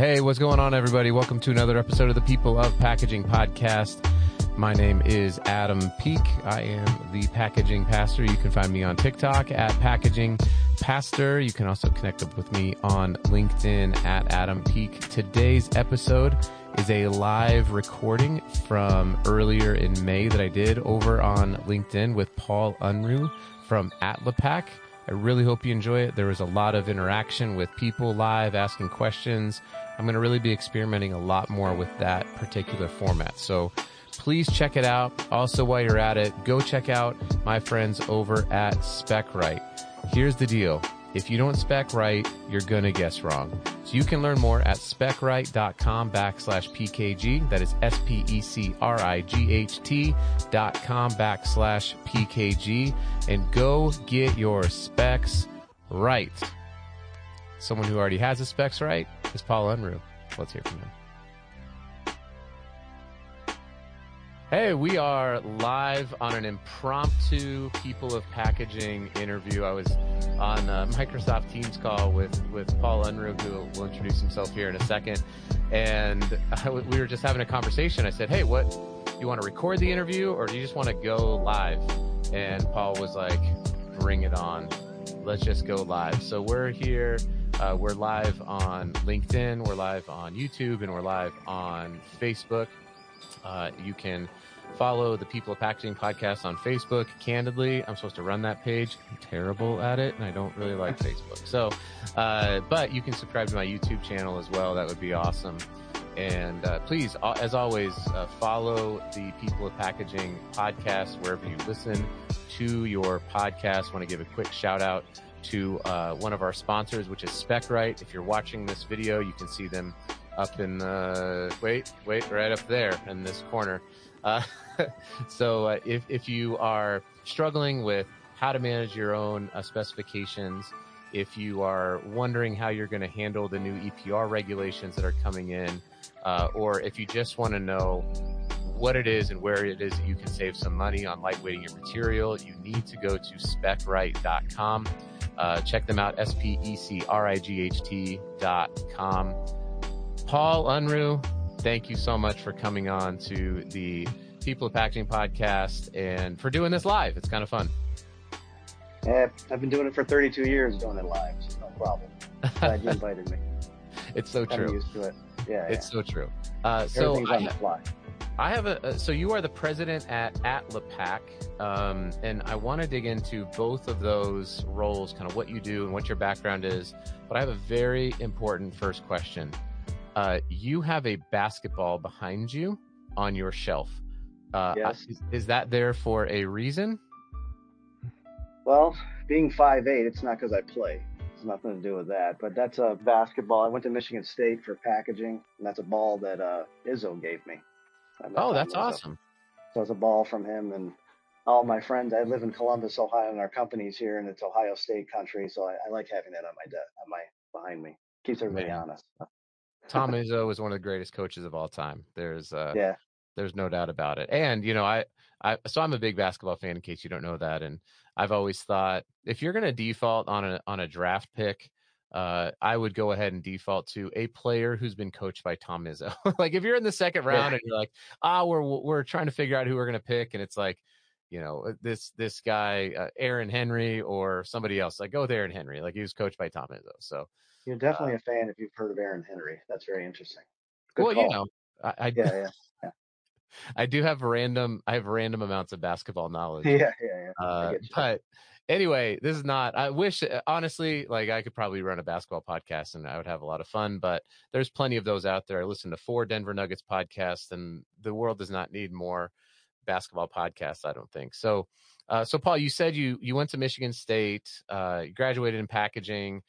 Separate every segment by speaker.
Speaker 1: Hey, what's going on, everybody? Welcome to another episode of the People of Packaging podcast. My name is Adam Peek. I am the packaging pastor. You can find me on TikTok at packaging pastor. You can also connect up with me on LinkedIn at Adam Peek. Today's episode is a live recording from earlier in May that I did over on LinkedIn with Paul Unruh from Atlapac. I really hope you enjoy it. There was a lot of interaction with people live asking questions. I'm going to really be experimenting a lot more with that particular format. So please check it out. Also, while you're at it, go check out my friends over at Specright. Here's the deal. If you don't spec right, you're going to guess wrong. So you can learn more at specright.com backslash PKG. That is S-P-E-C-R-I-G-H-T dot com backslash PKG and go get your specs right. Someone who already has his specs right is Paul Unruh. Let's hear from him. Hey, we are live on an impromptu People of Packaging interview. I was on a Microsoft Teams call with, with Paul Unruh, who will introduce himself here in a second. And we were just having a conversation. I said, Hey, what, you want to record the interview or do you just want to go live? And Paul was like, bring it on. Let's just go live. So we're here. Uh, we're live on LinkedIn. We're live on YouTube and we're live on Facebook. Uh, you can follow the People of Packaging podcast on Facebook. Candidly, I'm supposed to run that page. I'm terrible at it, and I don't really like Facebook. So, uh, but you can subscribe to my YouTube channel as well. That would be awesome. And uh, please, as always, uh, follow the People of Packaging podcast wherever you listen to your podcast. Want to give a quick shout out to uh, one of our sponsors, which is Specright. If you're watching this video, you can see them up in the wait, wait, right up there in this corner. Uh, so uh, if if you are struggling with how to manage your own uh, specifications, if you are wondering how you're going to handle the new EPR regulations that are coming in, uh, or if you just want to know what it is and where it is that you can save some money on lightweighting your material, you need to go to specright.com. Uh, check them out, S-P-E-C-R-I-G-H-T dot com. Paul Unruh, thank you so much for coming on to the People of Packaging podcast and for doing this live. It's kind of fun.
Speaker 2: Yeah, I've been doing it for 32 years, doing it live. So no problem. Glad you invited me.
Speaker 1: It's so true.
Speaker 2: I'm used to it. Yeah,
Speaker 1: it's
Speaker 2: yeah.
Speaker 1: so true. Uh, so
Speaker 2: Everything's on the fly.
Speaker 1: I have a, uh, so you are the president at Atlapac, um, and I want to dig into both of those roles, kind of what you do and what your background is. But I have a very important first question. Uh, you have a basketball behind you on your shelf. Uh,
Speaker 2: yes.
Speaker 1: Is, is, that there for a reason?
Speaker 2: Well, being five eight, it's not because I play. It's nothing to do with that. But that's a basketball. I went to Michigan State for packaging, and that's a ball that uh, Izzo gave me.
Speaker 1: Oh, that's awesome.
Speaker 2: So it's a ball from him and all my friends. I live in Columbus, Ohio, and our company's here, and it's Ohio State country. So I, I like having that on my de- on my behind me. Keeps everybody Man. honest.
Speaker 1: Tom Izzo is one of the greatest coaches of all time. There's uh,
Speaker 2: yeah,
Speaker 1: there's no doubt about it. And you know, I, I, so I'm a big basketball fan. In case you don't know that, and I've always thought if you're going to default on a on a draft pick, uh, I would go ahead and default to a player who's been coached by Tom Izzo. like if you're in the second round yeah. and you're like, ah, we're we're trying to figure out who we're going to pick, and it's like, you know, uh, this this guy uh, Aaron Henry or somebody else, like go with Aaron Henry. Like he was coached by Tom Izzo. So
Speaker 2: you're definitely uh, a fan if you've heard of Aaron Henry. That's very interesting. Good
Speaker 1: well,
Speaker 2: call.
Speaker 1: you know, I, I
Speaker 2: yeah, yeah, yeah.
Speaker 1: I do have random. I have random amounts of basketball knowledge.
Speaker 2: Yeah, yeah, yeah.
Speaker 1: Uh, but anyway, this is not. I wish, uh, honestly, like I could probably run a basketball podcast and I would have a lot of fun. But there's plenty of those out there. I listen to four Denver Nuggets podcasts, and the world does not need more basketball podcasts. I don't think so. Uh, so, Paul, you said you you went to Michigan State, uh, you graduated in packaging.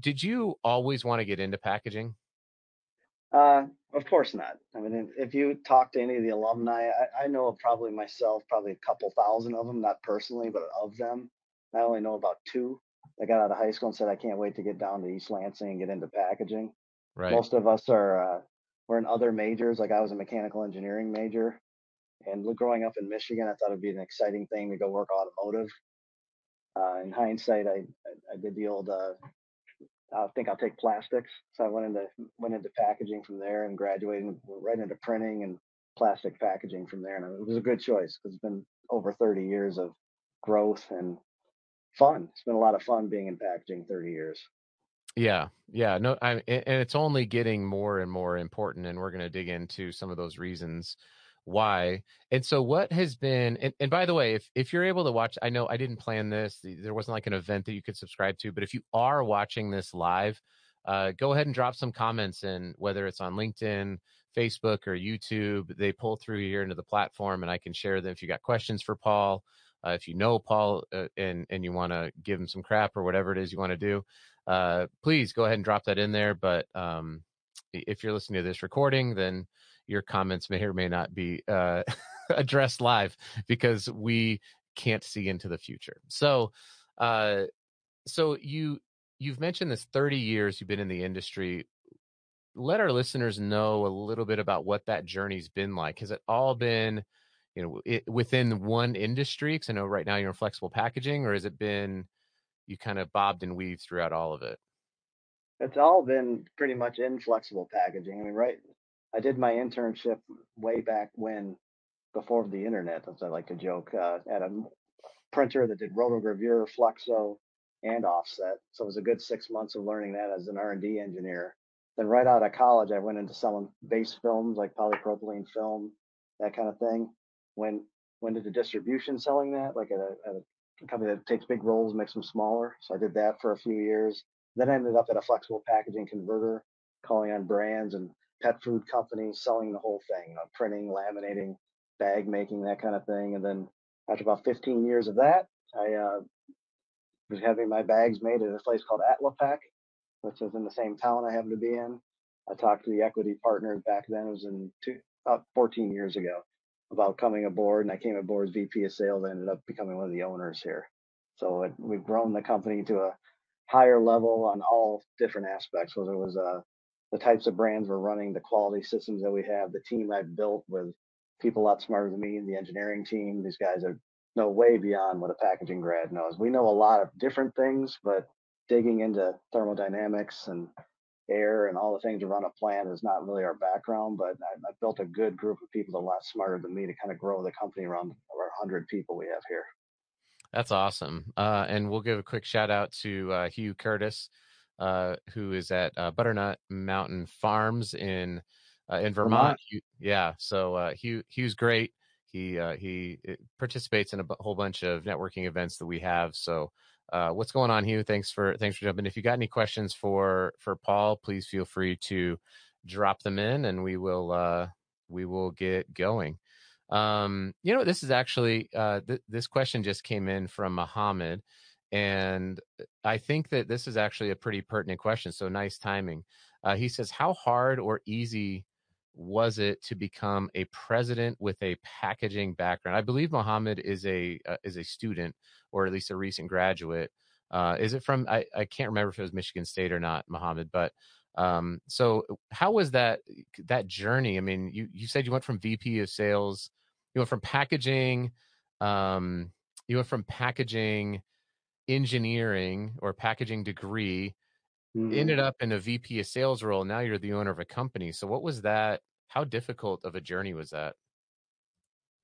Speaker 1: Did you always want to get into packaging?
Speaker 2: Uh, of course not. I mean, if, if you talk to any of the alumni, I, I know probably myself, probably a couple thousand of them, not personally, but of them. I only know about two that got out of high school and said, I can't wait to get down to East Lansing and get into packaging.
Speaker 1: Right.
Speaker 2: Most of us are, uh, we're in other majors. Like I was a mechanical engineering major. And growing up in Michigan, I thought it'd be an exciting thing to go work automotive. Uh, in hindsight, I, I, I did the old uh, I think I'll take plastics. So I went into went into packaging from there and graduated right into printing and plastic packaging from there. And it was a good choice because it's been over 30 years of growth and fun. It's been a lot of fun being in packaging 30 years.
Speaker 1: Yeah, yeah, no, I and it's only getting more and more important, and we're going to dig into some of those reasons why. And so, what has been, and, and by the way, if if you're able to watch, I know I didn't plan this. There wasn't like an event that you could subscribe to, but if you are watching this live, uh, go ahead and drop some comments in, whether it's on LinkedIn, Facebook, or YouTube. They pull through here into the platform, and I can share them. If you got questions for Paul, uh, if you know Paul uh, and and you want to give him some crap or whatever it is you want to do, uh, please go ahead and drop that in there. But um, if you're listening to this recording, then your comments may or may not be uh, addressed live because we can't see into the future. So, uh, so you you've mentioned this 30 years you've been in the industry. Let our listeners know a little bit about what that journey's been like. Has it all been, you know, it, within one industry? Because I know right now you're in flexible packaging, or has it been you kind of bobbed and weaved throughout all of it?
Speaker 2: It's all been pretty much in flexible packaging. I mean, right? I did my internship way back when, before the internet, as I like to joke, uh, at a printer that did rotogravure, flexo, and offset. So it was a good six months of learning that as an R&D engineer. Then right out of college, I went into selling base films like polypropylene film, that kind of thing. When went into distribution selling that, like at a, at a company that takes big rolls, makes them smaller. So I did that for a few years. Then I ended up at a flexible packaging converter, calling on brands and pet food companies, selling the whole thing, you know, printing, laminating, bag making, that kind of thing. And then after about 15 years of that, I uh, was having my bags made at a place called Atlapac, which is in the same town I happen to be in. I talked to the equity partner back then. It was in two, about 14 years ago about coming aboard, and I came aboard as VP of sales. I ended up becoming one of the owners here. So it, we've grown the company to a higher level on all different aspects, whether it was uh, the types of brands we're running, the quality systems that we have, the team I've built with people a lot smarter than me, the engineering team. These guys are know way beyond what a packaging grad knows. We know a lot of different things, but digging into thermodynamics and air and all the things to run a plant is not really our background, but I, I built a good group of people that are a lot smarter than me to kind of grow the company around our 100 people we have here.
Speaker 1: That's awesome. Uh, and we'll give a quick shout out to uh, Hugh Curtis, uh, who is at uh, Butternut Mountain Farms in uh, in Vermont. Vermont. yeah, so uh, Hugh Hugh's great. He he participates in a b- whole bunch of networking events that we have. So uh, what's going on, Hugh? Thanks for thanks for jumping. If you got any questions for for Paul, please feel free to drop them in, and we will uh, we will get going. Um, you know, this is actually uh, th- this question just came in from Muhammad, and I think that this is actually a pretty pertinent question. So nice timing. Uh, he says, "How hard or easy was it to become a president with a packaging background? I believe Mohammed is a uh, is a student or at least a recent graduate. Uh, is it from? I, I can't remember if it was Michigan State or not, Mohammed. But um, so how was that that journey? I mean, you you said you went from VP of sales, you went from packaging, um, you went from packaging engineering or packaging degree mm-hmm. ended up in a VP of sales role. Now you're the owner of a company. So what was that? How difficult of a journey was that?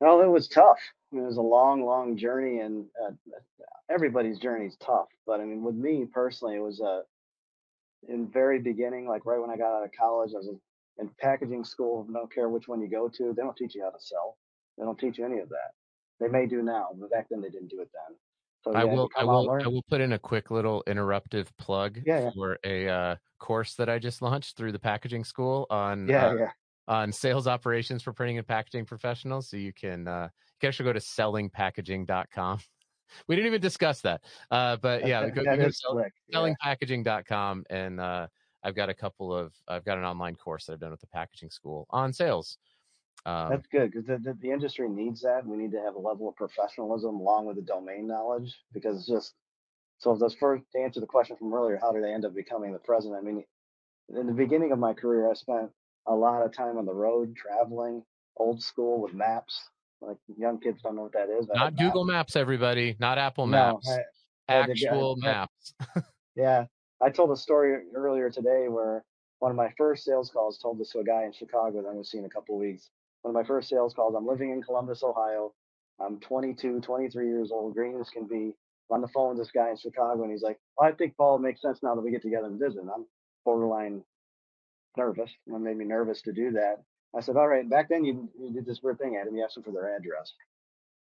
Speaker 2: Well, it was tough. I mean, it was a long, long journey, and uh, everybody's journey is tough. But I mean, with me personally, it was a uh, in very beginning, like right when I got out of college, I was in packaging school. Don't care which one you go to, they don't teach you how to sell. They don't teach you any of that. They may do now, but back then they didn't do it then.
Speaker 1: So I will, I will, I will put in a quick little interruptive plug
Speaker 2: yeah, yeah.
Speaker 1: for a uh, course that I just launched through the packaging school on
Speaker 2: yeah, uh, yeah.
Speaker 1: on sales operations for printing and packaging professionals. So you can uh, you can actually go to sellingpackaging.com. we didn't even discuss that, uh, but yeah, go, go to sell, sellingpackaging.com and uh, I've got a couple of I've got an online course that I've done with the packaging school on sales.
Speaker 2: Um, That's good because the, the, the, industry needs that. We need to have a level of professionalism along with the domain knowledge because it's just so. Those first to answer the question from earlier, how did I end up becoming the president? I mean, in the beginning of my career, I spent a lot of time on the road traveling, old school with maps. Like young kids don't know what that is.
Speaker 1: Not Google maps. maps. everybody. Not Apple Maps. No, I, Actual I, maps.
Speaker 2: yeah, I told a story earlier today where one of my first sales calls told this to a guy in Chicago that I was seeing a couple weeks. One of my first sales calls. I'm living in Columbus, Ohio. I'm 22, 23 years old, green as can be. I'm on the phone with this guy in Chicago, and he's like, well, "I think Paul makes sense now that we get together and visit." And I'm borderline nervous. It made me nervous to do that. I said, "All right." Back then, you, you did this weird thing, Adam. You asked him for their address.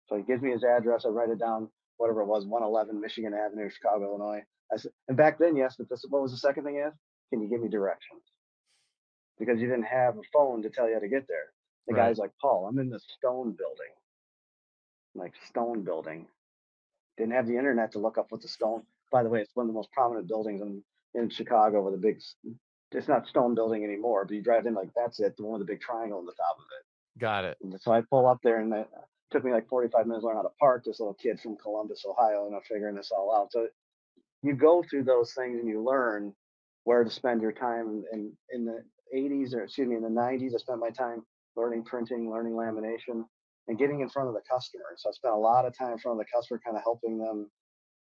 Speaker 2: So he gives me his address. I write it down, whatever it was, 111 Michigan Avenue, Chicago, Illinois. I said, and back then, yes, but this, what was the second thing you asked? Can you give me directions? Because you didn't have a phone to tell you how to get there. The right. guy's like, Paul, I'm in the stone building. I'm like, stone building. Didn't have the internet to look up what the stone. By the way, it's one of the most prominent buildings in, in Chicago with a big, it's not stone building anymore, but you drive in like, that's it, the one with the big triangle on the top of it.
Speaker 1: Got it.
Speaker 2: And so I pull up there and it took me like 45 minutes to learn how to park. This little kid from Columbus, Ohio, and I'm figuring this all out. So you go through those things and you learn where to spend your time. And in the 80s, or excuse me, in the 90s, I spent my time learning printing, learning lamination, and getting in front of the customer. So I spent a lot of time in front of the customer, kind of helping them,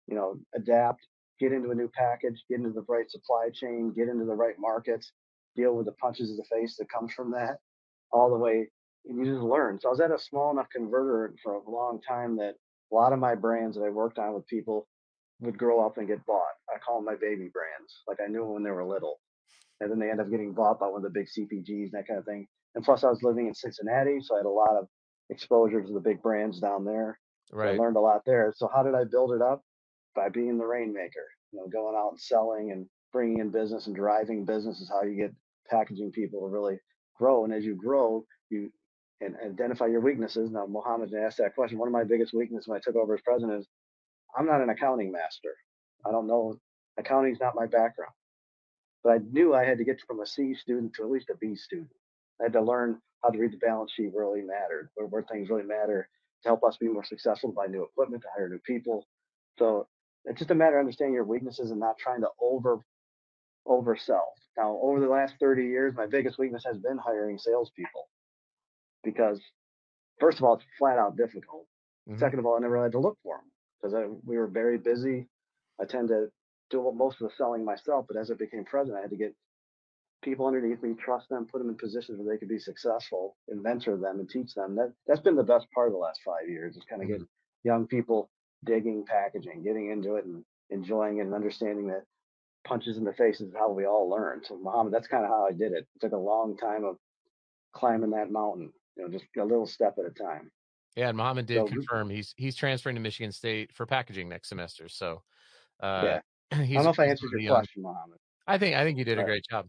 Speaker 2: you know, adapt, get into a new package, get into the right supply chain, get into the right markets, deal with the punches of the face that comes from that, all the way. And you just learn. So I was at a small enough converter for a long time that a lot of my brands that I worked on with people would grow up and get bought. I call them my baby brands. Like I knew them when they were little. And then they end up getting bought by one of the big CPGs that kind of thing. And plus, I was living in Cincinnati, so I had a lot of exposure to the big brands down there.
Speaker 1: Right.
Speaker 2: I learned a lot there. So how did I build it up? By being the rainmaker. You know, going out and selling and bringing in business and driving business is how you get packaging people to really grow. And as you grow, you and identify your weaknesses. Now, Mohammed asked that question. One of my biggest weaknesses when I took over as president is I'm not an accounting master. I don't know. Accounting's not my background. But I knew I had to get from a C student to at least a B student. I had to learn how to read the balance sheet really mattered, where, where things really matter to help us be more successful, buy new equipment, to hire new people. So it's just a matter of understanding your weaknesses and not trying to over oversell. Now, over the last 30 years, my biggest weakness has been hiring salespeople because, first of all, it's flat out difficult. Mm-hmm. Second of all, I never had to look for them because we were very busy. I tend to do most of the selling myself, but as I became president, I had to get people underneath me, trust them, put them in positions where they could be successful, and mentor them and teach them. That that's been the best part of the last five years is kind of getting young people digging packaging, getting into it, and enjoying it, and understanding that punches in the face is how we all learn. So Muhammad, that's kind of how I did it. It took a long time of climbing that mountain, you know, just a little step at a time.
Speaker 1: Yeah, and Mohammed did so, confirm he's he's transferring to Michigan State for packaging next semester. So, uh,
Speaker 2: yeah, I don't know if I answered your young. question, Mohammed.
Speaker 1: I think I think you did a great job.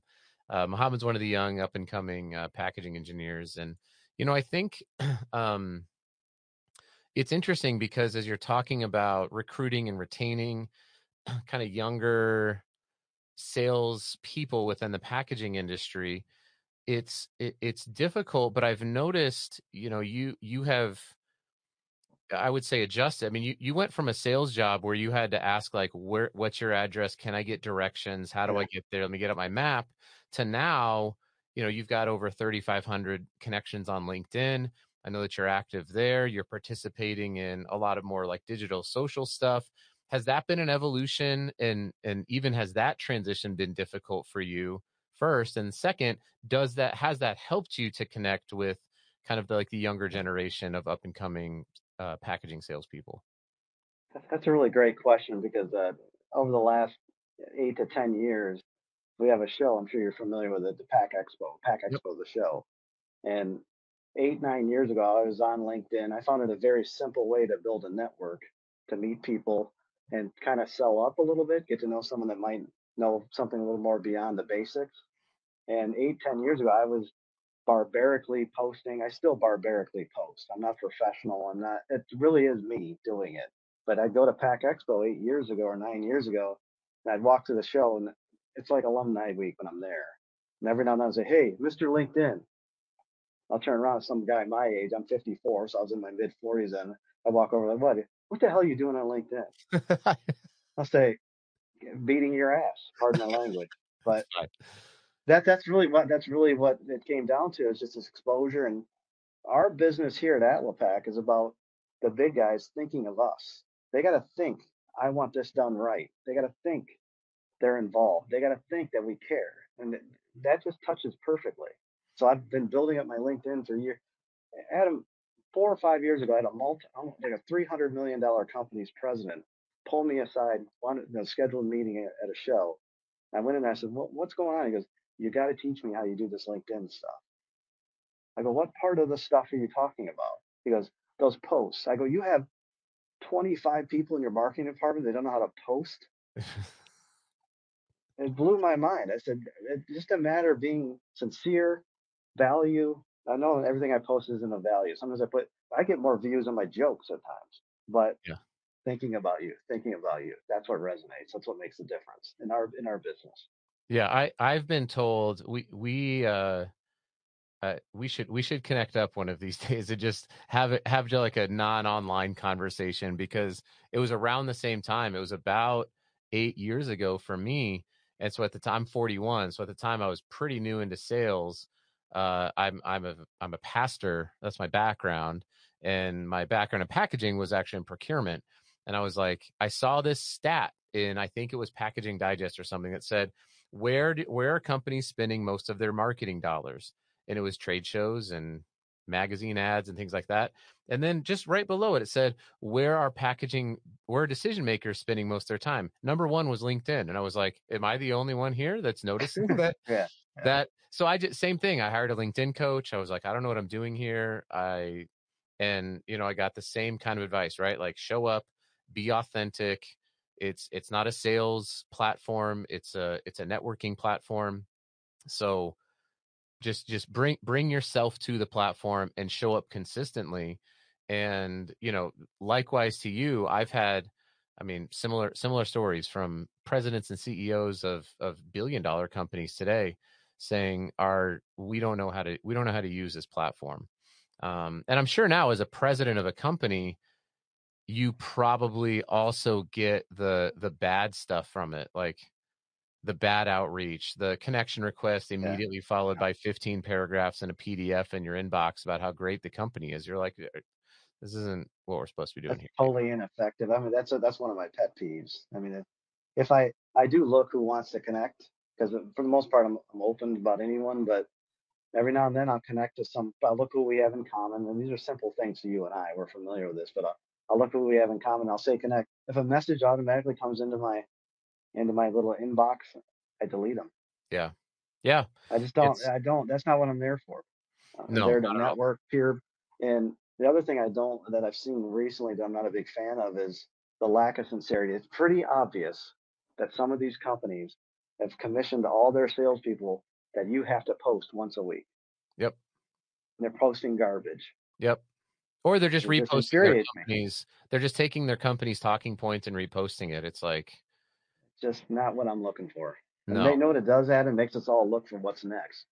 Speaker 1: Uh, Mohammed's one of the young up and coming uh, packaging engineers, and you know I think um, it's interesting because as you're talking about recruiting and retaining kind of younger sales people within the packaging industry it's it, it's difficult but i've noticed you know you you have i would say adjusted. I mean you, you went from a sales job where you had to ask like where what's your address? Can i get directions? How do yeah. i get there? Let me get up my map to now you know you've got over 3500 connections on linkedin. I know that you're active there. You're participating in a lot of more like digital social stuff. Has that been an evolution? And and even has that transition been difficult for you first? And second does that has that helped you to connect with kind of the, like the younger generation of up and coming uh, packaging salespeople?
Speaker 2: That's a really great question because uh, over the last eight to ten years we have a show i'm sure you're familiar with it the pack expo pack expo the show and eight nine years ago i was on linkedin i found it a very simple way to build a network to meet people and kind of sell up a little bit get to know someone that might know something a little more beyond the basics and eight, ten years ago, I was barbarically posting. I still barbarically post. I'm not professional. I'm not. It really is me doing it. But I'd go to Pack Expo eight years ago or nine years ago, and I'd walk to the show, and it's like alumni week when I'm there. And every now and then I'd say, "Hey, Mr. LinkedIn." I'll turn around to some guy my age. I'm 54, so I was in my mid 40s, and I walk over like, "What? What the hell are you doing on LinkedIn?" I'll say, "Beating your ass." Pardon my language, but that that's really what that's really what it came down to is just this exposure and our business here at Atlapac is about the big guys thinking of us. They got to think, I want this done right. They got to think, they're involved. They got to think that we care, and that just touches perfectly. So I've been building up my LinkedIn for years. Adam, four or five years ago, I had a multi, like a three hundred million dollar company's president pull me aside, wanted know, schedule a meeting at, a show. I went in and I said, what, "What's going on?" He goes, "You got to teach me how you do this LinkedIn stuff." I go, "What part of the stuff are you talking about?" He goes, "Those posts." I go, "You have 25 people in your marketing department. They don't know how to post." it blew my mind. I said, "It's just a matter of being sincere, value." I know everything I post isn't a value. Sometimes I put, I get more views on my jokes at times, but
Speaker 1: yeah
Speaker 2: thinking about you, thinking about you. That's what resonates. That's what makes the difference in our in our business.
Speaker 1: Yeah, I I've been told we we uh, uh we should we should connect up one of these days and just have it have like a non-online conversation because it was around the same time. It was about eight years ago for me, and so at the time, I'm 41. So at the time, I was pretty new into sales. Uh, I'm I'm a I'm a pastor. That's my background, and my background in packaging was actually in procurement and I was like, I saw this stat in I think it was Packaging Digest or something that said where do, where are companies spending most of their marketing dollars? And it was trade shows and magazine ads and things like that. And then just right below it, it said where are packaging where are decision makers spending most of their time. Number one was LinkedIn, and I was like, am I the only one here that's noticing that?
Speaker 2: yeah,
Speaker 1: yeah. That so I just same thing. I hired a LinkedIn coach. I was like, I don't know what I'm doing here. I and you know I got the same kind of advice, right? Like show up, be authentic it's it's not a sales platform it's a it's a networking platform so just just bring bring yourself to the platform and show up consistently. And you know likewise to you i've had i mean similar similar stories from presidents and ceos of of billion dollar companies today saying are we don't know how to we don't know how to use this platform. Um, and i'm sure now as a president of a company you probably also get the the bad stuff from it. Like the bad outreach the connection request immediately yeah. followed yeah. by 15 paragraphs in a pdf in your inbox about how great the company is you're like uh, this isn't what we're supposed to be doing
Speaker 2: that's
Speaker 1: here
Speaker 2: totally ineffective i mean that's a, that's one of my pet peeves i mean if, if i i do look who wants to connect because for the most part I'm, I'm open about anyone but every now and then I'll connect to some. I'll look who we have in common, and these are simple things to you and I. We're familiar with this, but I'll, I'll look what we have in common. I'll say connect. If a message automatically comes into my into my little inbox, I delete them.
Speaker 1: Yeah, yeah.
Speaker 2: I just don't. It's... I don't. That's not what I'm there for. Uh, I'm
Speaker 1: no,
Speaker 2: there to network, peer. And the other thing I don't that I've seen recently that I'm not a big fan of is the lack of sincerity. It's pretty obvious that some of these companies have commissioned all their salespeople that you have to post once a week.
Speaker 1: Yep.
Speaker 2: And they're posting garbage.
Speaker 1: Yep. Or they're just it reposting their companies. Me. They're just taking their company's talking points and reposting it. It's like
Speaker 2: just not what I'm looking for. And
Speaker 1: no.
Speaker 2: they know what it does that and makes us all look for what's next.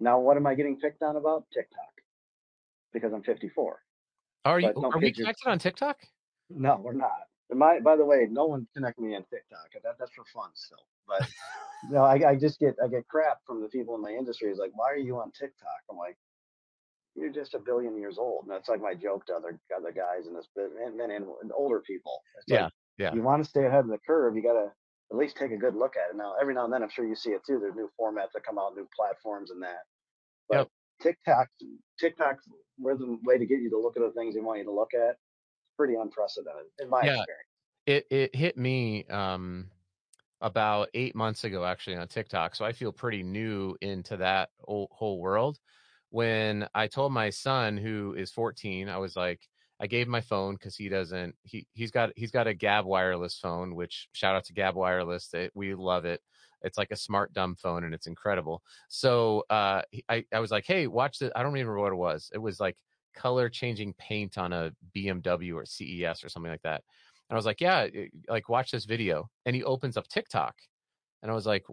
Speaker 2: Now, what am I getting picked on about? TikTok, because I'm 54.
Speaker 1: Are you? No, are we connected on TikTok?
Speaker 2: No, we're not. My, by the way, no one connect me on TikTok. That, that's for fun still. But you know, I, I just get I get crap from the people in my industry. It's like, why are you on TikTok? I'm like, you're just a billion years old. And that's like my joke to other other guys in this business, men and, and older people. It's
Speaker 1: yeah,
Speaker 2: like,
Speaker 1: yeah.
Speaker 2: You want to stay ahead of the curve. You got to at least take a good look at it. Now, every now and then, I'm sure you see it too. There's new formats that come out, new platforms, and that. But yep. TikTok, TikTok, where's the way to get you to look at the things they want you to look at? It's pretty unprecedented in my yeah, experience.
Speaker 1: It it hit me um, about eight months ago, actually, on TikTok. So I feel pretty new into that whole, whole world when I told my son who is 14, I was like, I gave my phone because he doesn't he he's got he's got a Gab wireless phone, which shout out to Gab Wireless, that we love it. It's like a smart dumb phone and it's incredible. So uh, I I was like, hey, watch this. I don't even remember what it was. It was like color changing paint on a BMW or CES or something like that. And I was like, yeah, like watch this video. And he opens up TikTok, and I was like,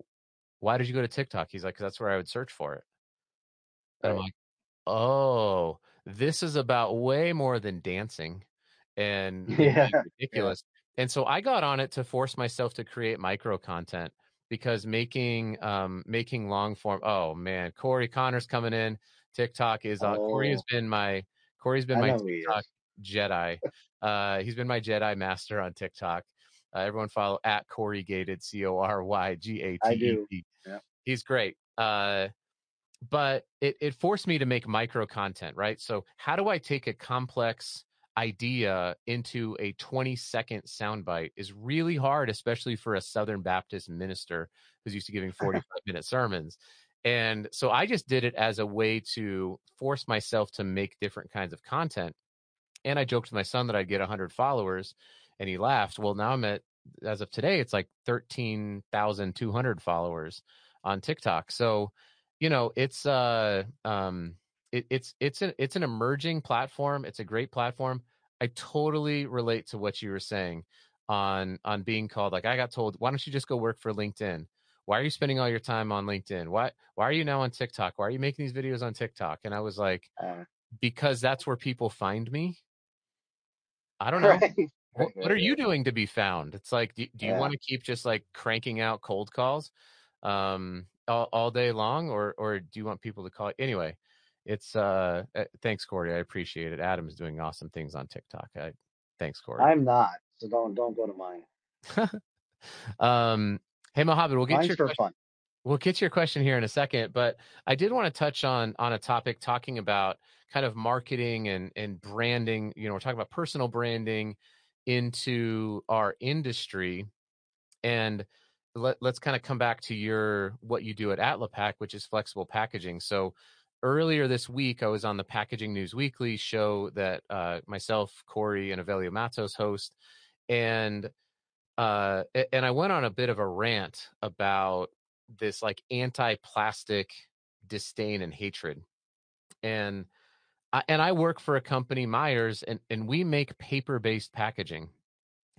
Speaker 1: why did you go to TikTok? He's like, because that's where I would search for it. And I'm like, oh, this is about way more than dancing and
Speaker 2: yeah,
Speaker 1: ridiculous. Yeah. And so I got on it to force myself to create micro content because making um making long form oh man, Corey Connor's coming in. TikTok is uh, oh. Corey has been my Corey's been I my TikTok Jedi. Uh he's been my Jedi master on TikTok. Uh, everyone follow at Corey Gated, C O R Y G A T E T.
Speaker 2: I do.
Speaker 1: He's great. Uh, but it, it forced me to make micro content, right? So how do I take a complex idea into a 20 second soundbite is really hard, especially for a Southern Baptist minister who's used to giving 45 minute sermons. And so I just did it as a way to force myself to make different kinds of content. And I joked with my son that I'd get 100 followers, and he laughed. Well, now I'm at, as of today, it's like 13,200 followers on TikTok. So, you know, it's uh um it, it's it's an it's an emerging platform. It's a great platform. I totally relate to what you were saying on on being called. Like I got told, why don't you just go work for LinkedIn? Why are you spending all your time on LinkedIn? Why why are you now on TikTok? Why are you making these videos on TikTok? And I was like,
Speaker 2: Uh,
Speaker 1: because that's where people find me. I don't know.
Speaker 2: right.
Speaker 1: What, what are you doing to be found? It's like, do, do you
Speaker 2: Yeah.
Speaker 1: want to keep just like cranking out cold calls um, all, all day long, or or do you want people to call? It? Anyway, it's uh, uh, thanks, Corey. I appreciate it. Adam is doing awesome things on TikTok. I, thanks, Corey.
Speaker 2: I'm not, so don't don't go to mine.
Speaker 1: um, hey, Mohammed, we'll get
Speaker 2: Mine's
Speaker 1: your
Speaker 2: for
Speaker 1: question,
Speaker 2: fun.
Speaker 1: we'll get to your question here in a second, but I did want to touch on on a topic talking about kind of marketing and and branding. You know, we're talking about personal branding into our industry, and let, let's kind of come back to your what you do at Atlapac, which is flexible packaging. So earlier this week, I was on the Packaging News Weekly show that uh, myself, Corey, and Avelio Matos host, and uh, and I went on a bit of a rant about this like anti-plastic disdain and hatred, and I, and I work for a company, Meyers, and and we make paper-based packaging.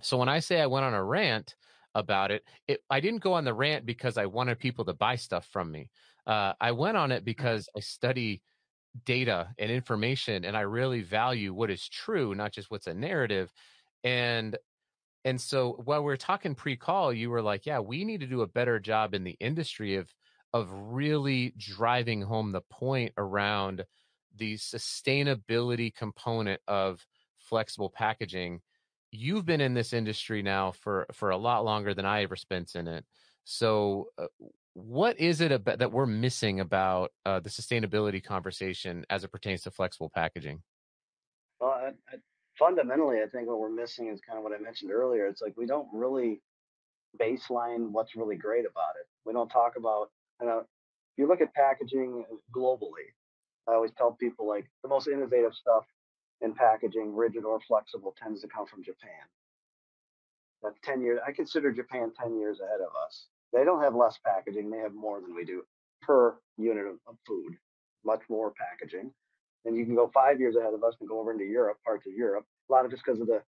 Speaker 1: So when I say I went on a rant about it, it I didn't go on the rant because I wanted people to buy stuff from me. Uh, I went on it because I study data and information, and I really value what is true, not just what's a narrative. And and so while we are talking pre-call, you were like, "Yeah, we need to do a better job in the industry of of really driving home the point around the sustainability component of flexible packaging." You've been in this industry now for for a lot longer than I ever spent in it. So, uh, what is it about that we're missing about uh, the sustainability conversation as it pertains to flexible packaging?
Speaker 2: Well, I, I, fundamentally, I think what we're missing is kind of what I mentioned earlier. It's like we don't really baseline what's really great about it. We don't talk about, you know, if you look at packaging globally, I always tell people like the most innovative stuff in packaging, rigid or flexible, tends to come from Japan. That's 10 years. I consider Japan 10 years ahead of us. They don't have less packaging, they have more than we do per unit of, of food, much more packaging. And you can go five years ahead of us and go over into Europe, parts of Europe. A lot of just because of the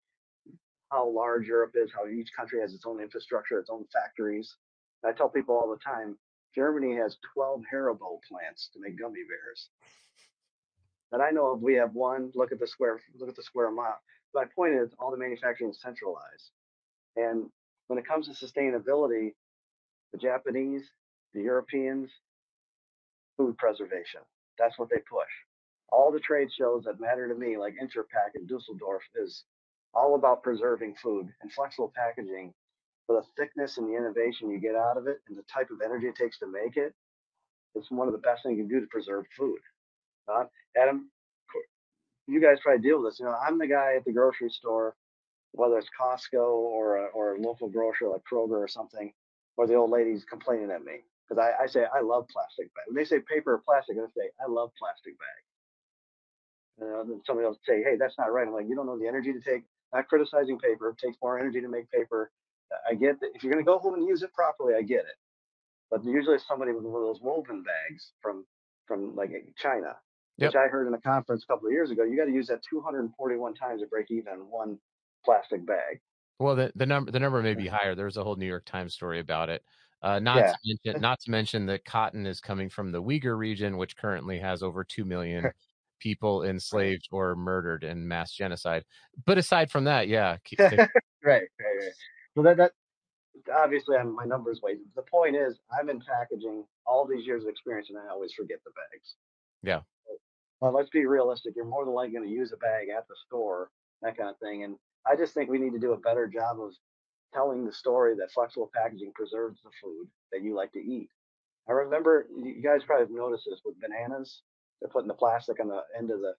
Speaker 2: how large Europe is, how each country has its own infrastructure, its own factories. I tell people all the time, Germany has 12 Haribo plants to make gummy bears. And I know of, we have one, look at the square, look at the square mile. My point is, all the manufacturing is centralized. And when it comes to sustainability, the Japanese, the Europeans, food preservation. That's what they push. All the trade shows that matter to me, like Interpack in Dusseldorf, is all about preserving food and flexible packaging for the thickness and the innovation you get out of it and the type of energy it takes to make it. It's one of the best things you can do to preserve food. Adam, you guys probably deal with this. You know, I'm the guy at the grocery store, whether it's Costco or a, or a local grocer like Kroger or something, or the old ladies complaining at me because I, I say I love plastic bags. When they say paper or plastic, I say I love plastic bags. Know, then somebody else say, "Hey, that's not right." I'm like, "You don't know the energy to take." Not criticizing paper. It takes more energy to make paper. I get that if you're going to go home and use it properly, I get it. But usually, somebody with one of those woven bags from from like China,
Speaker 1: Yep.
Speaker 2: which I heard in a conference a couple of years ago, you got to use that 241 times to break even in one plastic bag.
Speaker 1: Well, the, the number the number may be higher. There's a whole New York Times story about it. Uh, not
Speaker 2: Yeah.
Speaker 1: to mention, not to mention that cotton is coming from the Uyghur region, which currently has over two million people enslaved or murdered in mass genocide. But aside from that, yeah,
Speaker 2: right, right, right. So that that obviously I'm, my numbers way. The point is, I'm in packaging all these years of experience, and I always forget the bags.
Speaker 1: Yeah.
Speaker 2: Well, let's be realistic. You're more than likely going to use a bag at the store, that kind of thing. And I just think we need to do a better job of telling the story that flexible packaging preserves the food that you like to eat. I remember you guys probably have noticed this with bananas. They're putting the plastic on the end of the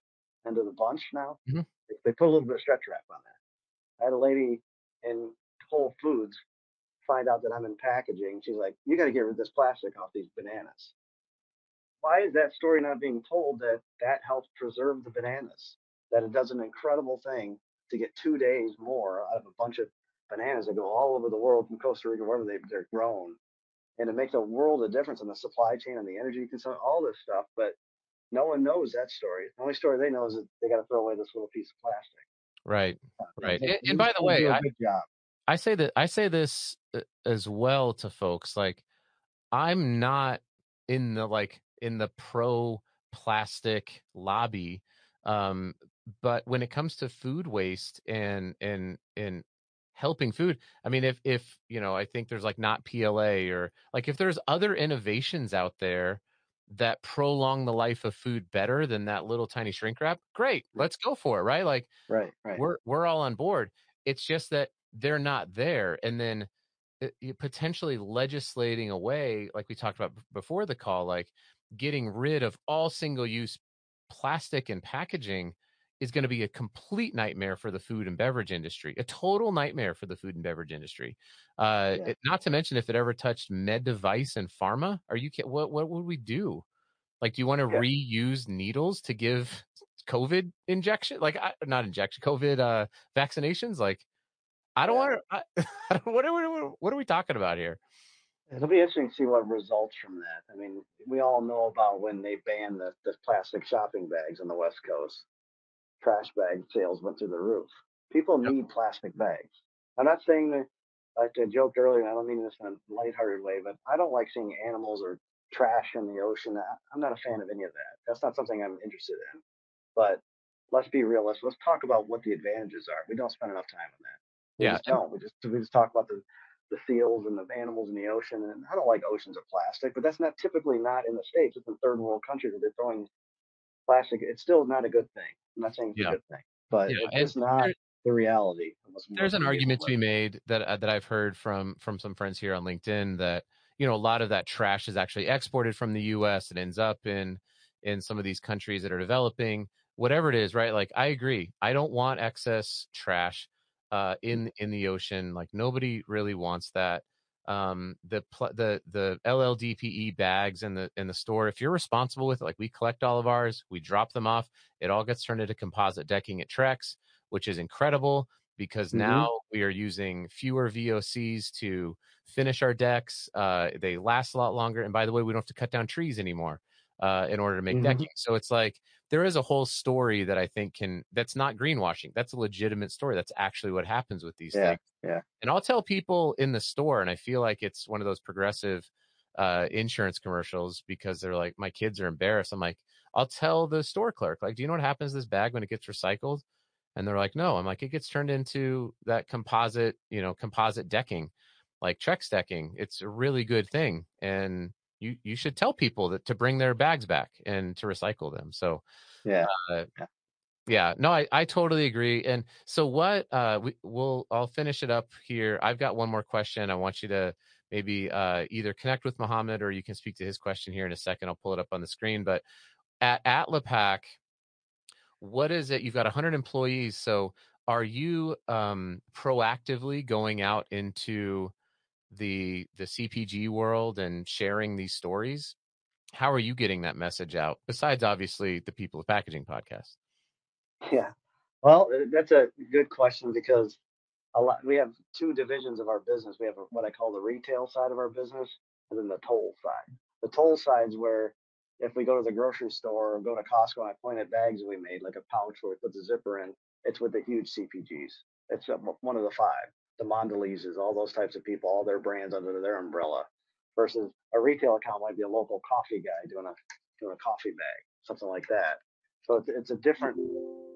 Speaker 2: end of the bunch now.
Speaker 1: hmm
Speaker 2: They they put a little bit of stretch wrap on that. I had a lady in Whole Foods find out that I'm in packaging. She's like, "You got to get rid of this plastic off these bananas." Why is that story not being told that that helps preserve the bananas? That it does an incredible thing to get two days more out of a bunch of bananas that go all over the world from Costa Rica, wherever they, they're grown. And it makes a world of difference in the supply chain and the energy consumption, all this stuff. But no one knows that story. The only story they know is that they got to throw away this little piece of plastic.
Speaker 1: Right.
Speaker 2: And
Speaker 1: Right. And, and by the way, I. I say that I say this uh, as well to folks. Like, I'm not in the like in the pro plastic lobby. Um, but when it comes to food waste and and and helping food, I mean, if if you know, I think there's like not PLA or like if there's other innovations out there that prolong the life of food better than that little tiny shrink wrap, great, let's go for it, right? Like
Speaker 2: Right, right.
Speaker 1: we're we're all on board. It's just that they're not there, and then it, potentially legislating away, like we talked about before the call, like getting rid of all single use plastic and packaging is going to be a complete nightmare for the food and beverage industry, a total nightmare for the food and beverage industry. Uh,
Speaker 2: Yeah.
Speaker 1: it, not to mention if it ever touched med device and pharma, are you what what would we do? Like, do you want to
Speaker 2: Yeah.
Speaker 1: reuse needles to give COVID injection? Like, I, not injection, COVID uh, vaccinations? Like, I don't
Speaker 2: Yeah.
Speaker 1: want to. I, what, are we, what are we talking about here?
Speaker 2: It'll be interesting to see what results from that. I mean, we all know about when they banned the, the plastic shopping bags on the West Coast. Trash bag sales went through the roof. People
Speaker 1: Yep.
Speaker 2: need plastic bags. I'm not saying that, like I joked earlier, and I don't mean this in a lighthearted way, but I don't like seeing animals or trash in the ocean. I- I'm not a fan of any of that. That's not something I'm interested in. But let's be realistic. Let's talk about what the advantages are. We don't spend enough time on that. We
Speaker 1: Yeah,
Speaker 2: just don't. We just we just talk about the the seals and the animals in the ocean. And I don't like oceans of plastic, but that's not typically not in the states. It's in third world countries where they're throwing plastic. It's still not a good thing. I'm not saying it's
Speaker 1: Yeah.
Speaker 2: a good thing, but
Speaker 1: yeah.
Speaker 2: it's
Speaker 1: And
Speaker 2: not
Speaker 1: there,
Speaker 2: the reality.
Speaker 1: there's an argument to be made that uh, that I've heard from from some friends here on LinkedIn that you know a lot of that trash is actually exported from the U.S. and ends up in in some of these countries that are developing. Whatever it is, right? Like I agree. I don't want excess trash uh, in in the ocean. Like nobody really wants that. Um, the pl- the the LLDPE bags in the in the store. If you're responsible with it, like we collect all of ours, we drop them off. It all gets turned into composite decking at Trex, which is incredible because
Speaker 2: Mhm.
Speaker 1: now we are using fewer VOCs to finish our decks. Uh, they last a lot longer, and by the way, we don't have to cut down trees anymore uh, in order to make
Speaker 2: Mhm.
Speaker 1: decking. So it's like there is a whole story that I think can that's not greenwashing. That's a legitimate story. That's actually what happens with these
Speaker 2: Yeah,
Speaker 1: things.
Speaker 2: yeah.
Speaker 1: And I'll tell people in the store, and I feel like it's one of those progressive uh, insurance commercials because they're like, my kids are embarrassed. I'm like, I'll tell the store clerk, like, do you know what happens to this bag when it gets recycled? And they're like, no. I'm like, it gets turned into that composite, you know, composite decking, like Trex decking. It's a really good thing, and you you should tell people that to bring their bags back and to recycle them. So
Speaker 2: Yeah.
Speaker 1: uh,
Speaker 2: Yeah.
Speaker 1: yeah, no, I, I totally agree. And so what uh we we'll I'll finish it up here. I've got one more question. I want you to maybe uh either connect with Mohammed or you can speak to his question here in a second. I'll pull it up on the screen. But at Atlapac, what is it? You've got 100 employees. So are you um proactively going out into the the CPG world and sharing these stories? How are you getting that message out? Besides obviously the People of Packaging podcast.
Speaker 2: Yeah. Well, uh, that's a good question because a lot we have two divisions of our business. We have what I call the retail side of our business and then the toll side. The toll side's where if we go to the grocery store or go to Costco and I point at bags we made, like a pouch where we put the zipper in, it's with the huge CPGs. It's uh, one of the five, the Mondelezes, all those types of people, all their brands under their umbrella. Versus a retail account might be a local coffee guy doing a doing a coffee bag, something like that. So it's, it's a different,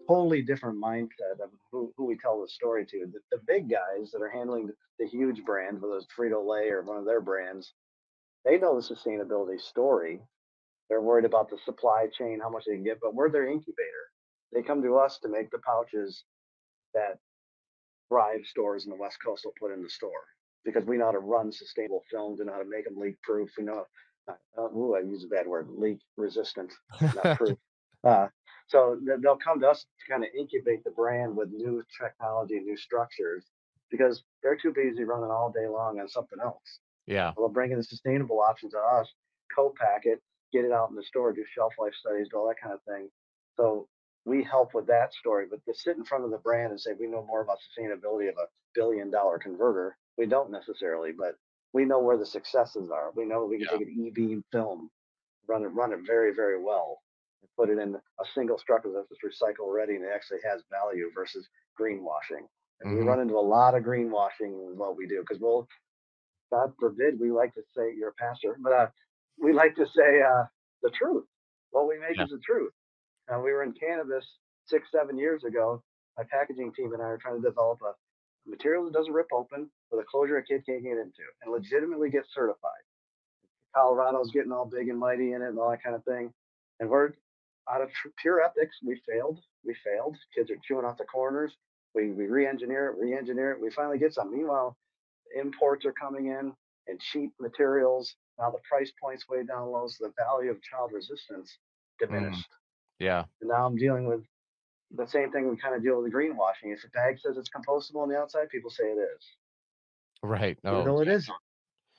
Speaker 2: totally different mindset of who, who we tell the story to. The, the big guys that are handling the, huge brands, whether it's Frito Lay or one of their brands, they know the sustainability story. They're worried about the supply chain, how much they can get, but we're their incubator. They come to us to make the pouches that Thrive stores in the West Coast will put in the store because we know how to run sustainable films and how to make them leak proof. We know, uh, ooh, I use a bad word, leak resistant, not proof. Uh, so they'll come to us to kind of incubate the brand with new technology, new structures, because they're too busy running all day long on something else.
Speaker 1: Yeah.
Speaker 2: Well, bringing the sustainable options to us, co-pack it, get it out in the store, do shelf life studies, do all that kind of thing. So we help with that story. But to sit in front of the brand and say we know more about sustainability of a billion dollar converter, we don't necessarily, but we know where the successes are. We know we can yeah. take an e-beam film, run it, run it very, very well, and put it in a single structure that's recycle ready and it actually has value versus greenwashing. And mm-hmm. we run into a lot of greenwashing in what we do because we'll, God forbid, we like to say you're a pastor, but uh, we like to say uh, the truth. What we make yeah. is the truth. Uh, we were in cannabis six, seven years ago. My packaging team and I are trying to develop a material that doesn't rip open with a closure a kid can't get into and legitimately get certified. Colorado's getting all big and mighty in it and all that kind of thing. And we're out of pure ethics, we failed. We failed. Kids are chewing off the corners. We, we re-engineer it, re-engineer it. We finally get some. Meanwhile, imports are coming in and cheap materials. Now the price point's way down low, so the value of child resistance mm. diminished.
Speaker 1: Yeah.
Speaker 2: And now I'm dealing with the same thing we kind of deal with the greenwashing. If a bag says it's compostable on the outside, people say it is.
Speaker 1: Right. Oh. No,
Speaker 2: no, it isn't.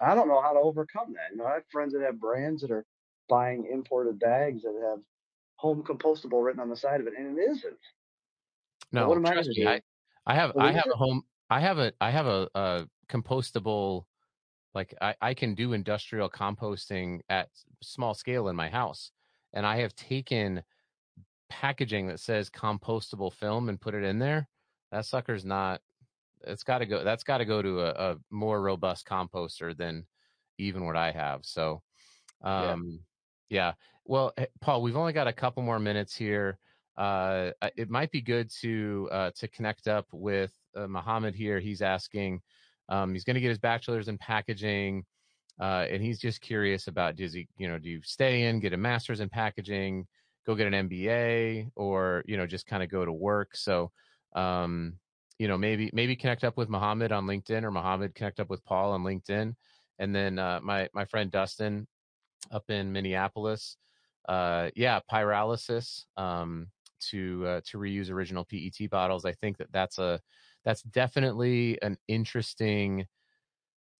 Speaker 2: I don't know how to overcome that. You know, I have friends that have brands that are buying imported bags that have home compostable written on the side of it, and it isn't.
Speaker 1: No, what am I me, I, I have I have a home I have a I have a, a compostable like I, I can do industrial composting at small scale in my house. And I have taken packaging that says compostable film and put it in there, that sucker's not. It's got to go. That's got to go to a, a, more robust composter than even what I have. So, um, yeah. yeah. Well, Paul, we've only got a couple more minutes here. Uh, it might be good to uh, to connect up with uh, Muhammad here. He's asking. Um, he's going to get his bachelor's in packaging. Uh, and he's just curious about does he, you know, do you stay in, get a master's in packaging, go get an MBA or, you know, just kind of go to work. So, um, you know, maybe, maybe connect up with Muhammad on LinkedIn or Muhammad connect up with Paul on LinkedIn. And then, uh, my, my friend Dustin up in Minneapolis, uh, yeah, pyrolysis, um, to, uh, to reuse original PET bottles. I think that that's a, that's definitely an interesting,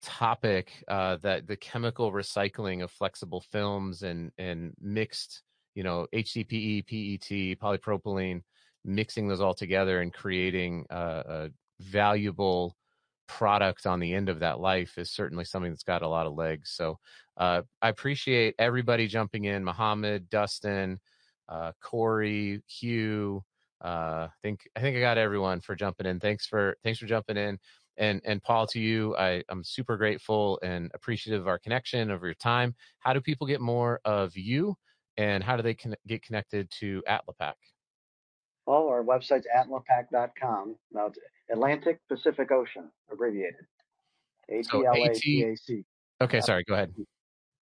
Speaker 1: topic uh, that the chemical recycling of flexible films and and mixed you know, HDPE, PET, polypropylene, mixing those all together and creating a, a valuable product on the end of that life is certainly something that's got a lot of legs. So uh, I appreciate everybody jumping in. Muhammad, Dustin, uh, Corey, Hugh. Uh, I think I think I got everyone for jumping in. Thanks for thanks for jumping in. And and Paul, to you, I, I'm super grateful and appreciative of our connection, of your time. How do people get more of you? And how do they con- get connected to Atlapac?
Speaker 2: Well, our website's atlapac.com. Now it's Atlantic Pacific Ocean, abbreviated. A-T-L-A-P-A-C.
Speaker 1: Okay, sorry, go ahead.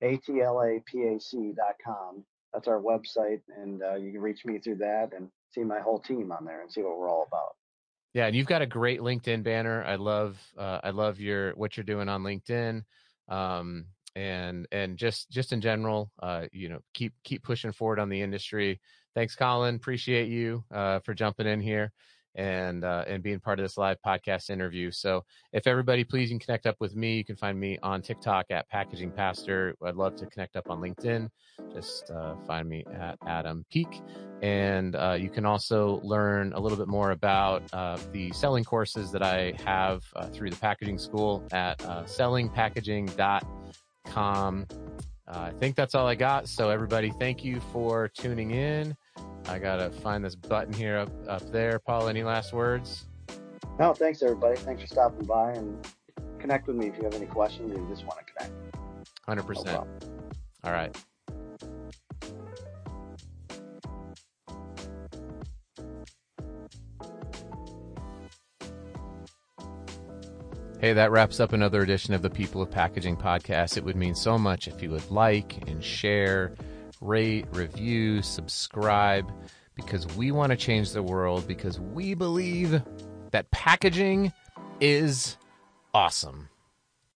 Speaker 2: A-T-L-A-P-A-C.com. That's our website, and uh, you can reach me through that and see my whole team on there and see what we're all about.
Speaker 1: Yeah, and you've got a great LinkedIn banner. I love, uh, I love your what you're doing on LinkedIn. Um, and and just just in general, uh, you know, keep keep pushing forward on the industry. Thanks, Colin. Appreciate you uh, for jumping in here and uh, and being part of this live podcast interview. So, if everybody please can connect up with me, you can find me on TikTok at Packaging Pastor. I'd love to connect up on LinkedIn. Just uh, find me at Adam Peek, and uh, you can also learn a little bit more about uh, the selling courses that I have uh, through the Packaging School at uh, sellingpackaging.com com. Uh, I think that's all I got. So everybody, thank you for tuning in. I gotta find this button here up up there. Paul, any last words?
Speaker 2: No, thanks everybody. Thanks for stopping by and connect with me if you have any questions or you just want to connect.
Speaker 1: Hundred no percent. All right. Hey, that wraps up another edition of the People of Packaging podcast. It would mean so much if you would like and share, rate, review, subscribe, because we want to change the world, because we believe that packaging is awesome.